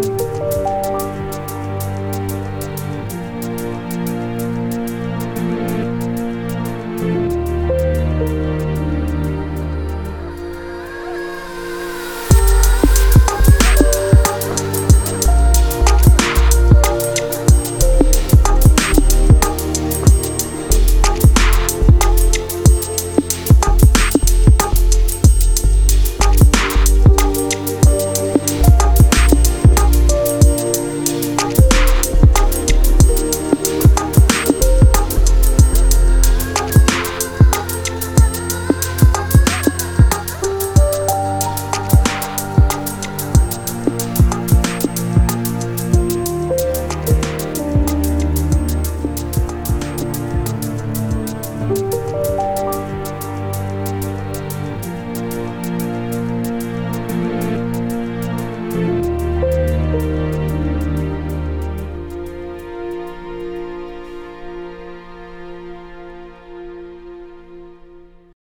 Bye.